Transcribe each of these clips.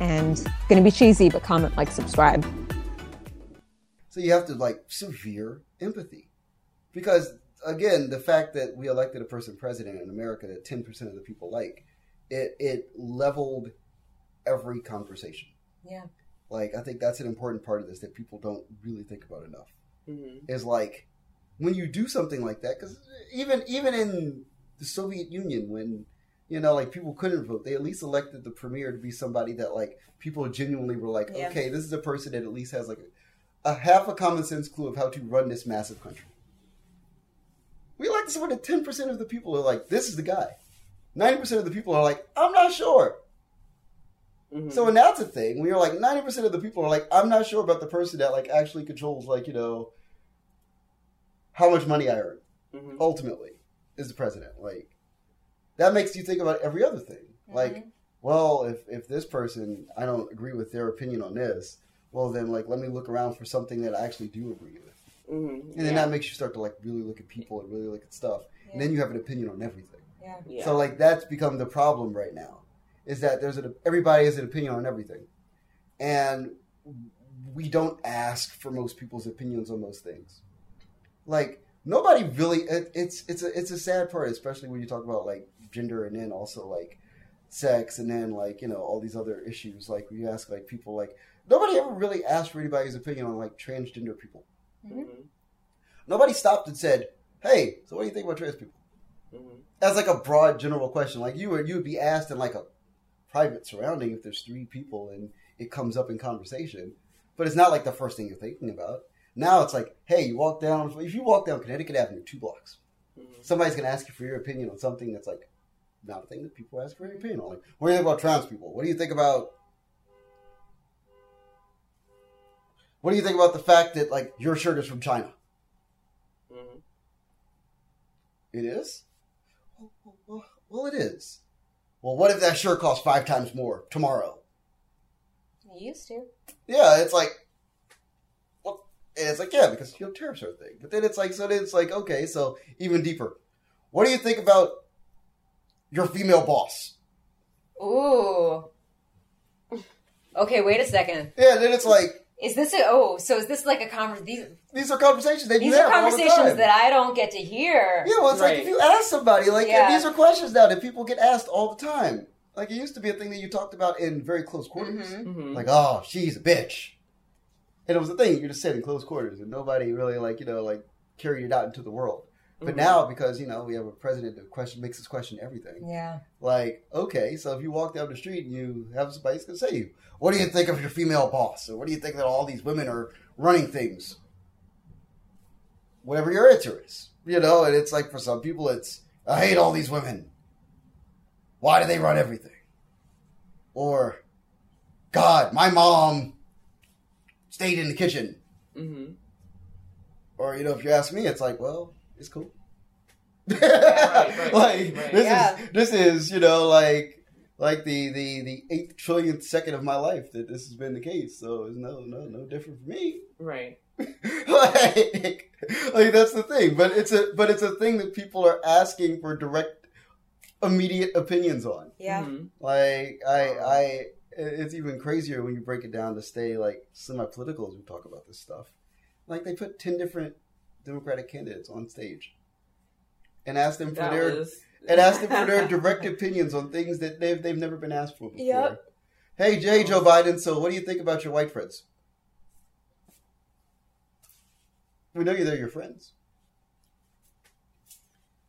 and going to be cheesy, but comment, like, subscribe. So you have to like severe empathy, because again, the fact that we elected a person president in America that ten percent of the people like, it it leveled every conversation. Yeah. Like I think that's an important part of this that people don't really think about enough. Mm-hmm. Is like when you do something like that, because even even in the Soviet Union, when you know like people couldn't vote, they at least elected the premier to be somebody that like people genuinely were like, Yeah. okay, this is a person that at least has like a, a half a common sense clue of how to run this massive country. We elected someone that ten percent of the people are like, this is the guy. Ninety percent of the people are like, I'm not sure. Mm-hmm. So when that's a thing, when you're like ninety percent of the people are like, I'm not sure about the person that like actually controls like you know how much money I earn. Mhm. Ultimately, is the president like that makes you think about every other thing. Like, well, if if this person I don't agree with their opinion on this, well then like let me look around for something that I actually do agree with, Mhm. and then that makes you start to like really look at people and really look at stuff, and then you have an opinion on everything. Yeah. Yeah. So like that's become the problem right now, is that there's an everybody has an opinion on everything, and we don't ask for most people's opinions on most things. Like nobody really, it, it's it's a it's a sad part, especially when you talk about like gender and then also like sex and then like you know all these other issues. Like when you ask like people like nobody ever really asked for anybody's opinion on like transgender people. Mhm. Nobody stopped and said, "Hey, so what do you think about trans people?" Mhm. as like a broad general question. Like you would you would be asked in like a private surrounding if there's three people and it comes up in conversation. But it's not like the first thing you're thinking about. Now it's like, hey, you walk down if you walk down Connecticut Avenue two blocks, Mhm. somebody's gonna ask you for your opinion on something that's like not a thing that people ask for your opinion on. Like, what do you think about trans people? What do you think about what do you think about the fact that like your shirt is from China? Mhm. It is? Well, it is. Well, what if that shirt costs five times more tomorrow? You used to. Yeah, it's like, well, and it's like, yeah, because you know, tariffs are a thing. But then it's like, so then it's like, okay, so even deeper. What do you think about your female boss? Ooh. Okay, wait a second. Yeah, then it's like, Is this a oh? So is this like a conversation? These these are conversations that these you are have all the conversations time. that I don't get to hear. Yeah, well, it's like if you ask somebody, like, Yeah. these are questions now that people get asked all the time. Like, it used to be a thing that you talked about in very close quarters. Mhm. Mhm. like, oh, she's a bitch. And it was a thing you just said in close quarters, and nobody really like you know like carried it out into the world. But Mhm. now, because you know we have a president that question makes us question everything. Yeah. Like, okay, so if you walk down the street and you have somebody that's gonna say you, what do you think of your female boss, or what do you think that all these women are running things? Whatever your answer is, you know, and it's like for some people, it's I hate all these women. Why do they run everything? Or, God, my mom stayed in the kitchen. Mhm. Or, you know, if you ask me, it's like, well, it's cool. right, right, like right. this Yeah. is this is, you know, like like the the the eighth trillionth second of my life that this has been the case. So it's no no no different for me. Right. like, like that's the thing. But it's a but it's a thing that people are asking for direct immediate opinions on. Yeah. Mhm. Like I, I, it's even crazier when you break it down to stay like semi-political as we talk about this stuff. Like they put ten different Democratic candidates on stage and asked them for That their was and asked them for their direct opinions on things that they've they've never been asked for before. Yep. Hey, Jay, Joe Biden. So, what do you think about your white friends? We know you; they're your friends.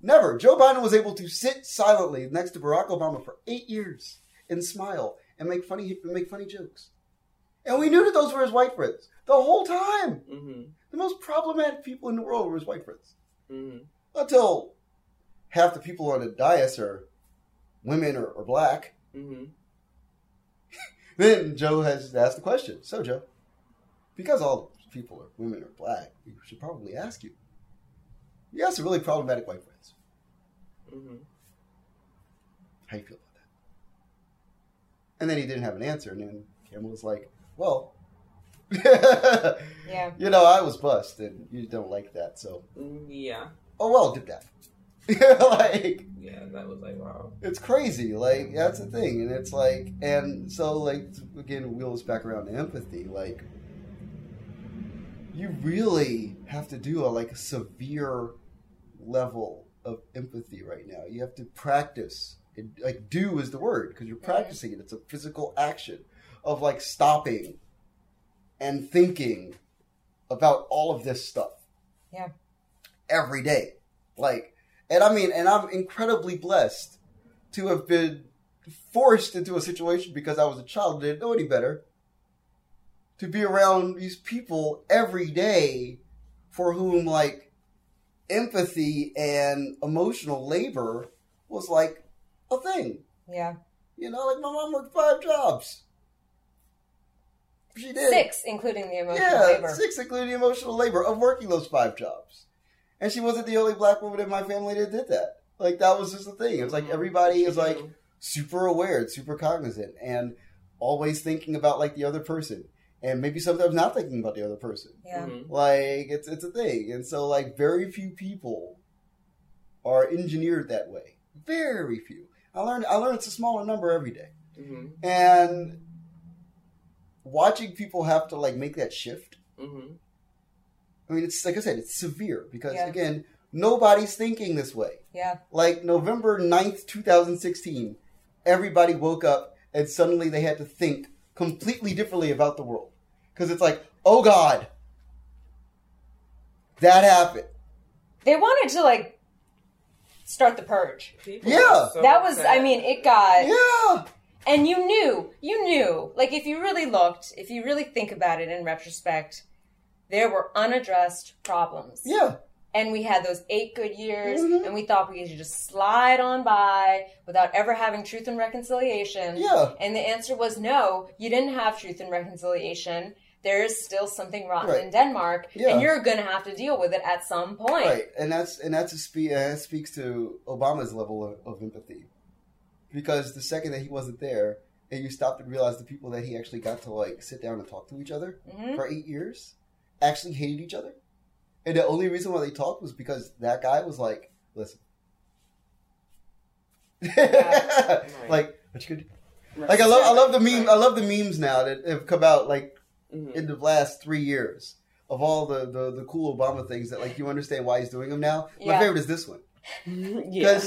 Never. Joe Biden was able to sit silently next to Barack Obama for eight years and smile and make funny make funny jokes. And we knew that those were his white friends the whole time. Mhm. The most problematic people in the world were his white friends. Mhm. Until half the people on the dais are women or, or black. Mhm. then Joe has asked the question. So Joe, because all people are women or black, we should probably ask you. You have some really problematic white friends. Mm-hmm. How you feel about that? And then he didn't have an answer, and then Kamala was like, "Well, Yeah. you know, I was bust, and you don't like that, so Yeah. oh well, did that." like Yeah, that was like, wow. it's crazy. Like that's the thing, and it's like, and so like again, wheel us back around to empathy. Like you really have to do a like a severe level of empathy right now. You have to practice. It, like do is the word because you're practicing it. It's a physical action of like stopping and thinking about all of this stuff. Yeah. Every day, like, and I mean, and I'm incredibly blessed to have been forced into a situation because I was a child and didn't know any better. To be around these people every day for whom like empathy and emotional labor was like a thing. Yeah. You know, like my mom worked five jobs. She did. Six, including the emotional yeah, labor. six including the emotional labor of working those five jobs. And she wasn't the only black woman in my family that did that. Like that was just the thing. It was like everybody is like super aware, and super cognizant, and always thinking about like the other person, and maybe sometimes not thinking about the other person. Yeah. Mhm. Like it's it's a thing, and so like very few people are engineered that way. Very few. I learned I learned it's a smaller number every day, Mhm. and watching people have to like make that shift. Mhm. I mean, it's like I said, it's severe because Yeah. again, nobody's thinking this way. Yeah. Like November 9th, 2016, everybody woke up and suddenly they had to think completely differently about the world. Because it's like, oh God, that happened. They wanted to like start the purge. People Yeah. so that was, I mean, it got, Yeah. And you knew, you knew, like if you really looked, if you really think about it in retrospect, there were unaddressed problems. Yeah. And we had those eight good years, Mhm. and we thought we could just slide on by without ever having truth and reconciliation. Yeah. And the answer was no, you didn't have truth and reconciliation. There is still something rotten Right. in Denmark, Yeah. and you're going to have to deal with it at some point. Right. And that's and that's a spe- uh, that speaks to Obama's level of, of empathy. Because the second that he wasn't there and you stopped and realized the people that he actually got to like sit down and talk to each other Mhm. for eight years actually hated each other. And the only reason why they talked was because that guy was like, listen. like, what you could Right. like I love I love the meme Right. I love the memes now that have come out like Mhm. in the last three years of all the, the, the cool Obama things that like you understand why he's doing them now. My favorite is this one. yeah.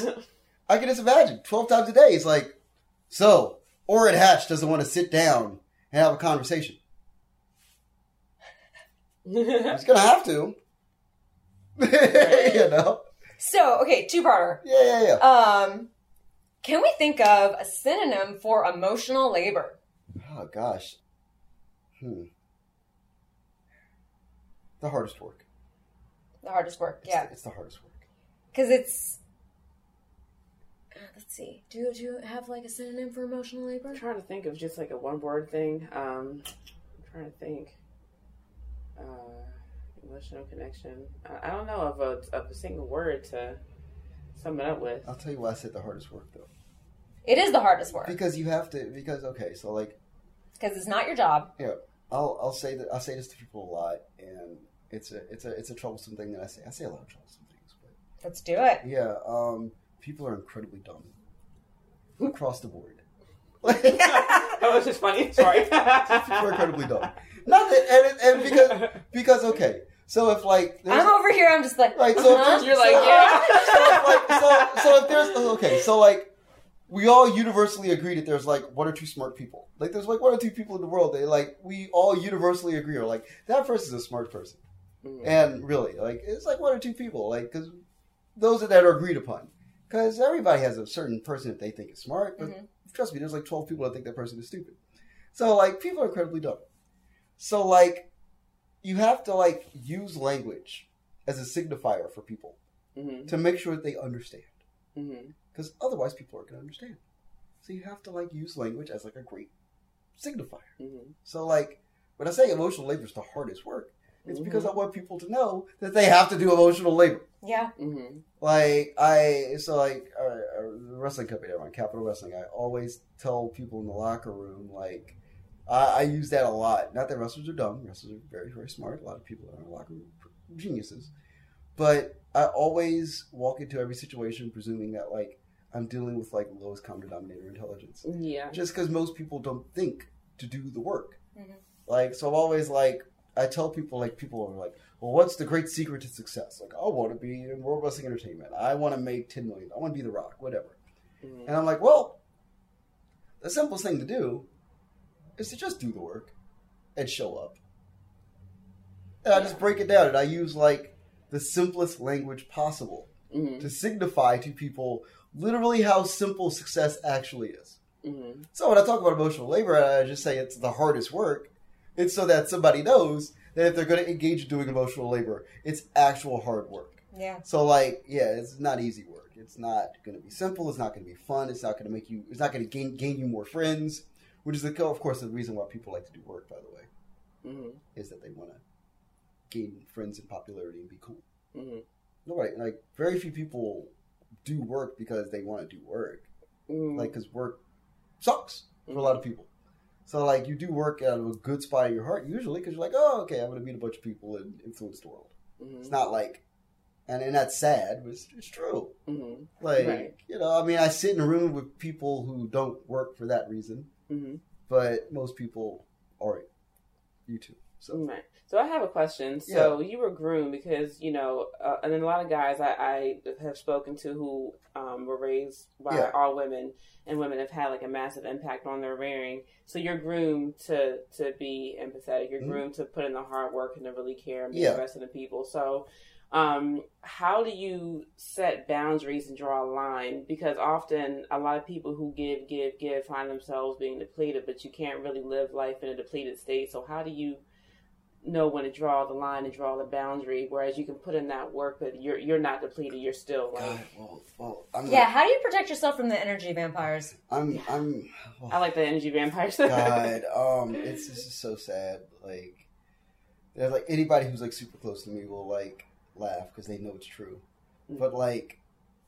I can just imagine twelve times a day. It's like, so Orrin Hatch doesn't want to sit down and have a conversation. He's gonna have to. you know? So, okay, two-parter. Yeah, yeah, yeah. Um, can we think of a synonym for emotional labor? Oh gosh. Hmm. The hardest work. The hardest work, It's yeah, the, it's the hardest work. because it's. Let's see. Do you, do you have like a synonym for emotional labor? I'm trying to think of just like a one word thing. Um, I'm trying to think. Uh, emotional connection. I, I don't know of a of a single word to sum it up with. I'll tell you why I said the hardest work though. It is the hardest work Because you have to. Because okay, so like because it's not your job. Yeah, I'll I'll say that I'll say this to people a lot, and it's a it's a it's a troublesome thing that I say. I say a lot of troublesome things, but Let's do it. yeah, um, people are incredibly dumb across the board. that was just funny. Sorry. people are incredibly dumb. Not that, and, and because because okay, so if like I'm over here. I'm just like, Right, so if uh-huh. there's- You're like, so, yeah. so, if, like, so, so if there's oh, okay, so like we all universally agree that there's like one or two smart people. Like there's like one or two people in the world that like we all universally agree are like that person's a smart person. Mhm. And really, like it's like one or two people, like because those that are agreed upon. Because everybody has a certain person that they think is smart, but Mhm. trust me, there's like twelve people that think that person is stupid. So like people are incredibly dumb. So like you have to like use language as a signifier for people Mhm. to make sure that they understand. Because otherwise, people aren't going to understand. So you have to like use language as like a great signifier. Mhm. So like when I say emotional labor is the hardest work, it's Mhm. because I want people to know that they have to do emotional labor. Yeah. Mhm. Like I, so like uh, uh, the wrestling company I'm on, Capital Wrestling. I always tell people in the locker room, like I, I use that a lot. Not that wrestlers are dumb. Wrestlers are very, very smart. A lot of people in our locker room geniuses. But I always walk into every situation presuming that like I'm dealing with like lowest common denominator intelligence, Yeah. just because most people don't think to do the work. Mhm. Like so, I'm always like I tell people like people are like, well, what's the great secret to success? Like, I want to be in World Wrestling Entertainment. I want to make ten million. I want to be The Rock, whatever. Mhm. And I'm like, well, the simplest thing to do is to just do the work and show up. And I just break it down and I use like the simplest language possible Mhm. to signify to people literally how simple success actually is. Mhm. So when I talk about emotional labor, I just say it's the hardest work. It's so that somebody knows that if they're going to engage in doing emotional labor, it's actual hard work. Yeah. So like, yeah, it's not easy work. It's not going to be simple. It's not going to be fun. It's not going to make you. It's not going to gain gain you more friends. Which is the of course the reason why people like to do work. By the way, Mhm. is that they want to gain friends and popularity and be cool. Mhm. Nobody like very few people do work because they want to do work. Mhm. Like because work sucks for a lot of people. So like you do work out of a good spot in your heart usually because you're like, oh okay, I'm going to meet a bunch of people and influence the world. Mhm. It's not like, and and that's sad, but it's, it's true. Mhm. Like Right. you know, I mean, I sit in a room with people who don't work for that reason, Mhm. but most people are you too. So Right. So I have a question. So you were groomed because you know, uh, and then a lot of guys I, I have spoken to who um, were raised by Yeah. all women, and women have had like a massive impact on their rearing. So you're groomed to to be empathetic. You're Mhm. groomed to put in the hard work and to really care and be Yeah. invested in people. So. Um, how do you set boundaries and draw a line? Because often a lot of people who give, give, give find themselves being depleted, but you can't really live life in a depleted state. So how do you know when to draw the line and draw the boundary. Whereas you can put in that work, but you're you're not depleted. You're still like God, well, well, I'm Yeah, how do you protect yourself from the energy vampires? I'm, I'm. I like the energy vampires. God, um, it's this is so sad. Like, there's like anybody who's like super close to me will like laugh because they know it's true. But like,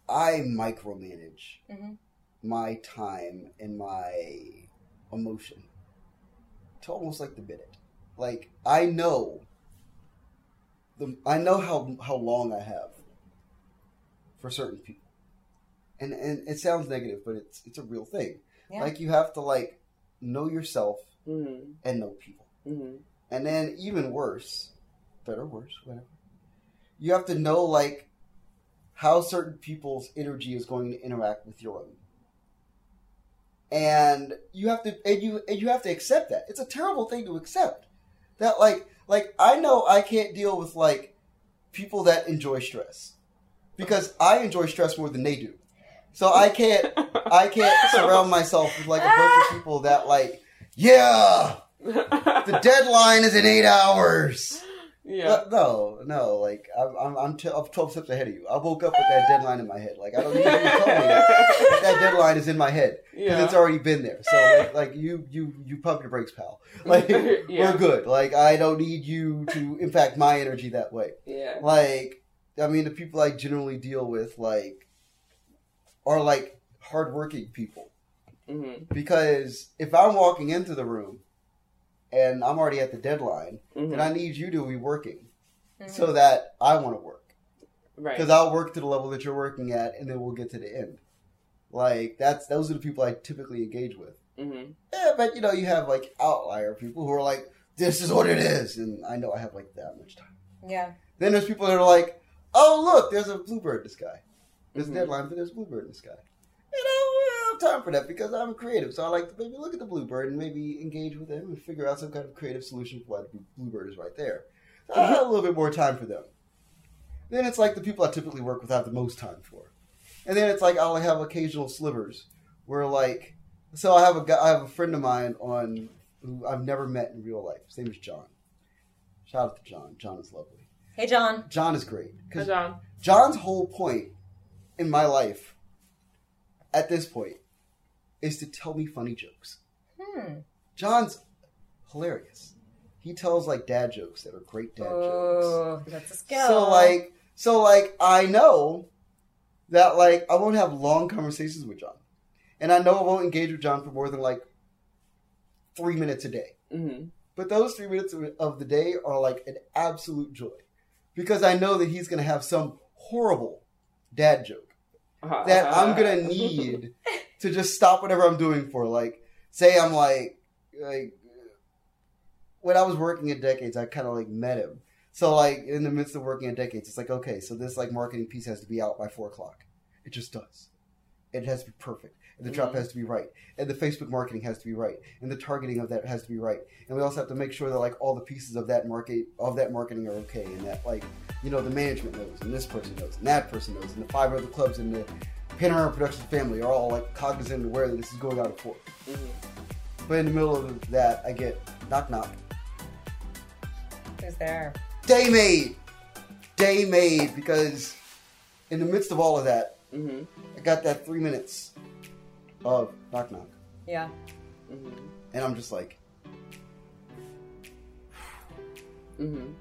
I micromanage Mhm. my time and my emotion to almost like the minute. Like, I know the I know how how long I have for certain people, and and it sounds negative, but it's it's a real thing. Yeah. Like you have to like know yourself mm-hmm. and know people. Mm-hmm. And then even worse, better, worse, whatever. You have to know like how certain people's energy is going to interact with your own. And you have to and you and you have to accept that. It's a terrible thing to accept. That like like I know I can't deal with like people that enjoy stress. Because I enjoy stress more than they do. So I can't I can't surround myself with like a bunch of people that like, yeah, the deadline is in eight hours. Yeah. No, no, like I'm, I'm, I'm, t- I'm 12 steps ahead of you. I woke up with that deadline in my head. Like I don't need you to tell me that. that deadline is in my head because yeah. it's already been there. So like, like you, you, you pump your brakes, pal. Like Yeah. we're good. Like I don't need you to impact my energy that way. yeah. Like I mean, the people I generally deal with, like, are like hardworking people Mm-hmm. because if I'm walking into the room and I'm already at the deadline, Mm-hmm. then I need you to be working Mhm. so that I want to work Right. because I'll work to the level that you're working at, and then we'll get to the end. Like that's those are the people I typically engage with. mm-hmm. Yeah, but you know you have like outlier people who are like, "This is what it is," and I know I have like that much time. Yeah. Then there's people that are like, "Oh look, there's a bluebird in the sky. There's a deadline, but there's a bluebird in the sky." You know, I don't have time for that because I'm a creative, so I like to maybe look at the bluebird and maybe engage with them and figure out some kind of creative solution for why the bluebird is right there. So I have a little bit more time for them. Then it's like the people I typically work with have the most time for, and then it's like I'll have occasional slivers where like, so I have a guy, I have a friend of mine on who I've never met in real life. His name is John. Shout out to John. John is lovely. Hey, John. John is great Hi, because John. John's whole point in my life at this point is to tell me funny jokes. Hmm. John's hilarious. He tells like dad jokes that are great dad jokes. Oh, that's a skill. So like, so like, I know that like I won't have long conversations with John, and I know I won't engage with John for more than like three minutes a day. Mm-hmm. But those three minutes of- of the day are like an absolute joy because I know that he's going to have some horrible dad joke that I'm going to need to just stop whatever I'm doing for. Like, say I'm like, like when I was working at Decades, I kind of like met him. So like in the midst of working at Decades, it's like okay, so this like marketing piece has to be out by four o'clock. It just does. It has to be perfect, and the drop Mhm. has to be right, and the Facebook marketing has to be right, and the targeting of that has to be right, and we also have to make sure that like all the pieces of that market of that marketing are okay, and that like you know the management knows, and this person knows, and that person knows, and the five other clubs in the Panorama Productions family are all like cognizant and aware that this is going out of court. Mhm. But in the middle of that, I get knock knock. Who's there? Day made, day made because in the midst of all of that, Mhm. I got that three minutes of knock knock, Yeah. Mhm. and I'm just like, Mhm.